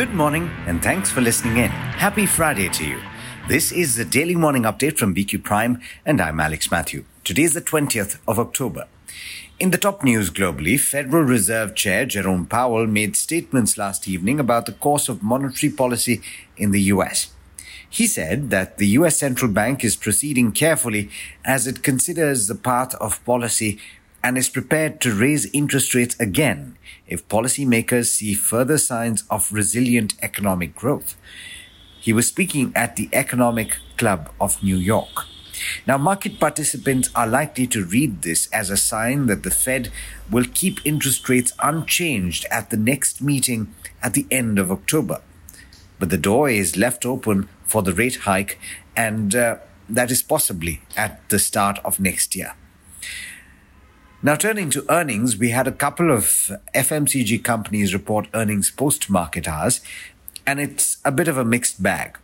Good morning and thanks for listening in. Happy Friday to you. This is the daily morning update from BQ Prime and I'm Alex Mathew. Today is the 20th of October. In the top news globally, Federal Reserve Chair Jerome Powell made statements last evening about the course of monetary policy in the US. He said that the US central bank is proceeding carefully as it considers the path of policy and is prepared to raise interest rates again if policymakers see further signs of resilient economic growth. He was speaking at the Economic Club of New York. Now, market participants are likely to read this as a sign that the Fed will keep interest rates unchanged at the next meeting at the end of October. But the door is left open for the rate hike, and uh, that is possibly at the start of next year. Now, turning to earnings, we had a couple of FMCG companies report earnings post market hours, and it's a bit of a mixed bag.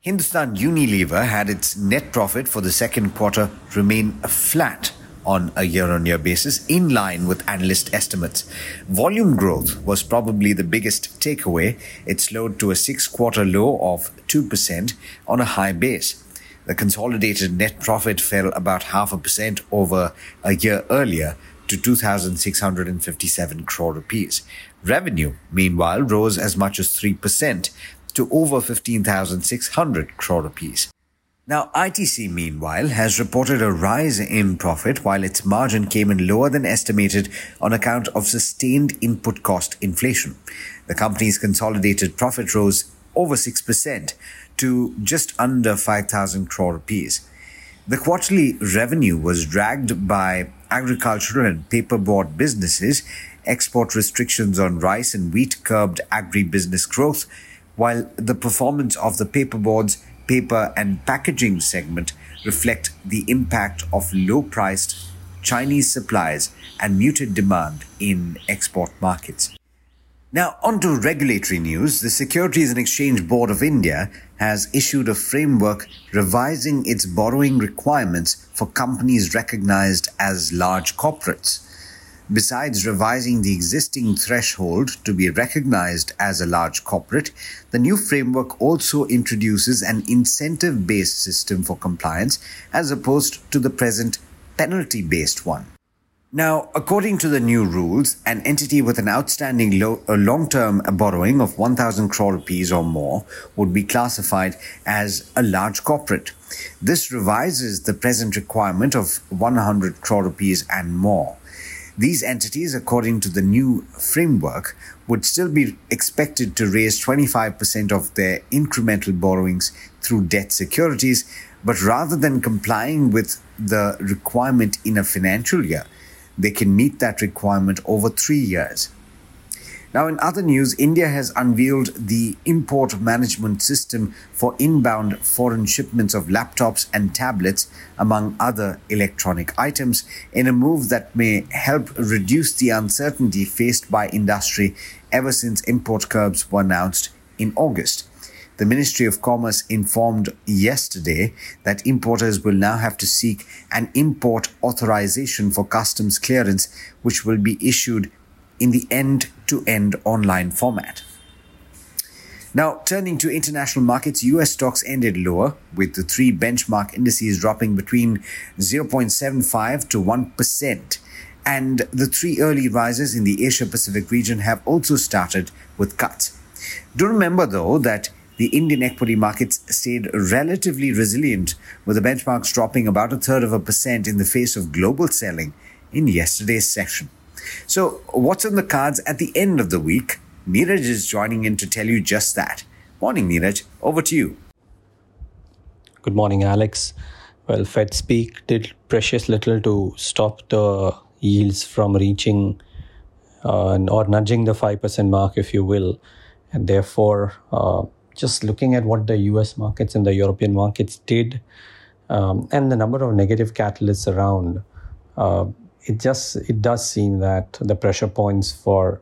Hindustan Unilever had its net profit for the second quarter remain flat on a year on year basis, in line with analyst estimates. Volume growth was probably the biggest takeaway. It slowed to a six quarter low of 2% on a high base. The consolidated net profit fell about half a percent over a year earlier to 2,657 crore rupees. Revenue, meanwhile, rose as much as 3% to over 15,600 crore rupees. Now, ITC, meanwhile, has reported a rise in profit while its margin came in lower than estimated on account of sustained input cost inflation. The company's consolidated profit rose over 6% to just under 5,000 crore rupees. The quarterly revenue was dragged by agricultural and paperboard businesses. Export restrictions on rice and wheat curbed agri-business growth, while the performance of the paperboards, paper and packaging segment reflect the impact of low-priced Chinese supplies and muted demand in export markets. Now, on to regulatory news. The Securities and Exchange Board of India has issued a framework revising its borrowing requirements for companies recognized as large corporates. Besides revising the existing threshold to be recognized as a large corporate, the new framework also introduces an incentive based system for compliance as opposed to the present penalty based one. Now, according to the new rules, an entity with an outstanding lo- long-term borrowing of 1,000 crore rupees or more would be classified as a large corporate. This revises the present requirement of 100 crore rupees and more. These entities, according to the new framework, would still be expected to raise 25% of their incremental borrowings through debt securities, but rather than complying with the requirement in a financial year, they can meet that requirement over three years. Now, in other news, India has unveiled the import management system for inbound foreign shipments of laptops and tablets, among other electronic items, in a move that may help reduce the uncertainty faced by industry ever since import curbs were announced in August. The Ministry of Commerce informed yesterday that importers will now have to seek an import authorization for customs clearance, which will be issued in the end to end online format. Now, turning to international markets, US stocks ended lower, with the three benchmark indices dropping between 0.75 to 1%. And the three early rises in the Asia Pacific region have also started with cuts. Do remember, though, that the Indian equity markets stayed relatively resilient, with the benchmarks dropping about a third of a percent in the face of global selling in yesterday's session. So, what's on the cards at the end of the week? Niraj is joining in to tell you just that. Morning, Niraj. Over to you. Good morning, Alex. Well, Fed speak did precious little to stop the yields from reaching uh, or nudging the 5% mark, if you will. And therefore, uh, just looking at what the US markets and the European markets did um, and the number of negative catalysts around, uh, it just it does seem that the pressure points for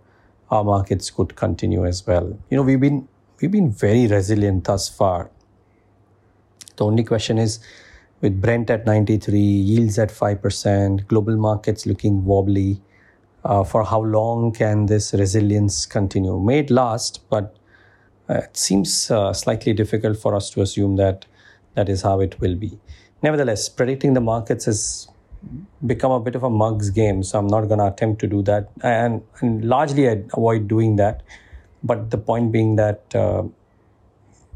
our markets could continue as well. You know, we've been we've been very resilient thus far. The only question is with Brent at 93, yields at 5%, global markets looking wobbly, uh, for how long can this resilience continue? May it last, but it seems uh, slightly difficult for us to assume that that is how it will be. Nevertheless, predicting the markets has become a bit of a mug's game, so I'm not going to attempt to do that. And, and largely, I avoid doing that. But the point being that uh,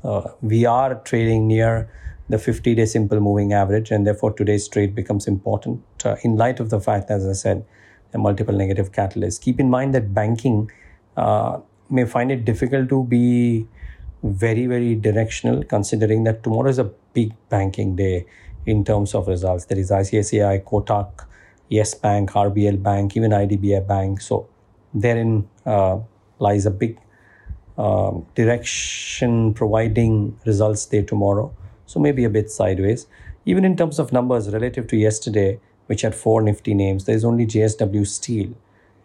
uh, we are trading near the 50 day simple moving average, and therefore today's trade becomes important uh, in light of the fact, as I said, the multiple negative catalysts. Keep in mind that banking uh, may find it difficult to be very, very directional, considering that tomorrow is a big banking day in terms of results. There is ICICI, Kotak, Yes Bank, RBL Bank, even IDBI Bank. So therein uh, lies a big um, direction providing results day tomorrow. So maybe a bit sideways. Even in terms of numbers relative to yesterday, which had four nifty names, there is only JSW Steel.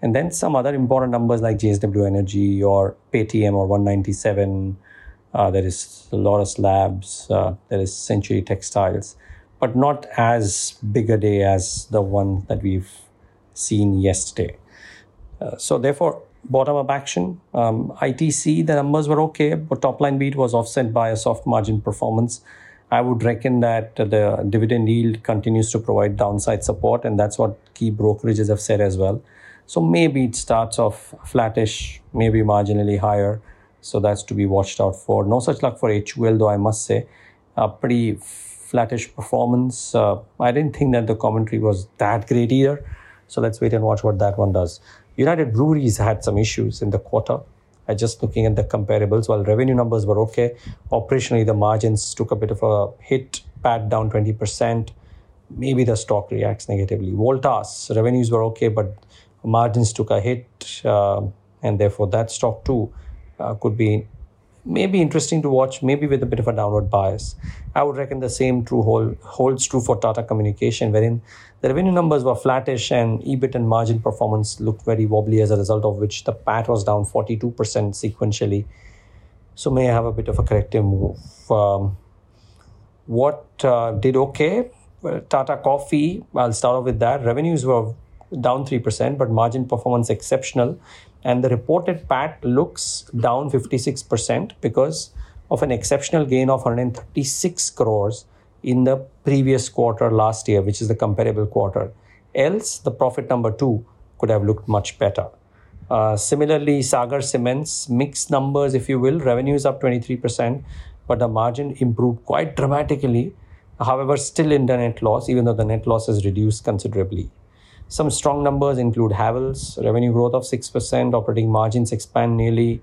And then some other important numbers like JSW Energy or Paytm or 197. Uh, there is Laurus Labs. Uh, there is Century Textiles but not as big a day as the one that we've seen yesterday. Uh, so therefore, bottom up action. Um, ITC, the numbers were okay, but top line beat was offset by a soft margin performance. I would reckon that the dividend yield continues to provide downside support, and that's what key brokerages have said as well. So maybe it starts off flattish, maybe marginally higher. So that's to be watched out for. No such luck for HUL, though I must say, a pretty flattish performance. Uh, I didn't think that the commentary was that great either. So let's wait and watch what that one does. United Breweries had some issues in the quarter. I just looking at the comparables, while revenue numbers were okay, operationally the margins took a bit of a hit, PAT down 20%. Maybe the stock reacts negatively. Voltas revenues were okay, but margins took a hit, uh, and therefore that stock too uh, could be maybe interesting to watch, maybe with a bit of a downward bias. I would reckon the same true hold, holds true for Tata Communication, wherein the revenue numbers were flattish and EBIT and margin performance looked very wobbly as a result of which the PAT was down 42% sequentially. So may have a bit of a corrective move. Um, what uh, did okay? Well, Tata Coffee, I'll start off with that. Revenues were down 3%, but margin performance exceptional and the reported PAT looks down 56% because of an exceptional gain of 136 crores in the previous quarter last year, which is the comparable quarter. Else, the profit number two could have looked much better. Uh, similarly, Sagar Cements, mixed numbers, if you will, revenues up 23%, but the margin improved quite dramatically. However, still in the net loss, even though the net loss is reduced considerably. Some strong numbers include Havells, revenue growth of 6%, operating margins expand nearly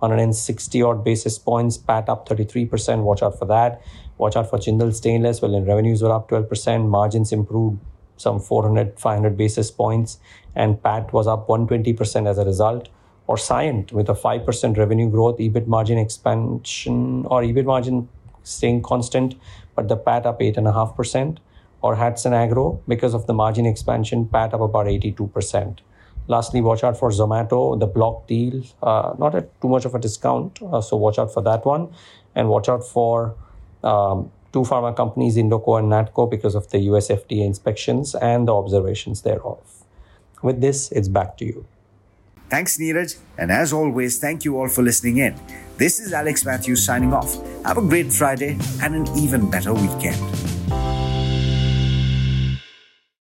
160 odd basis points, PAT up 33%. Watch out for that. Watch out for Jindal Stainless. Well, revenues were up 12%, margins improved some 400, 500 basis points, and PAT was up 120% as a result. Or Cyient with a 5% revenue growth, EBIT margin expansion, or EBIT margin staying constant, but the PAT up 8.5% or Hatsun Agro because of the margin expansion, PAT up about 82%. Lastly, watch out for Zomato, the block deal, uh, not at too much of a discount, uh, so watch out for that one. And watch out for um, two pharma companies, Indoco and Natco, because of the US FDA inspections and the observations thereof. With this, it's back to you. Thanks, Niraj. And as always, thank you all for listening in. This is Alex Mathews signing off. Have a great Friday and an even better weekend.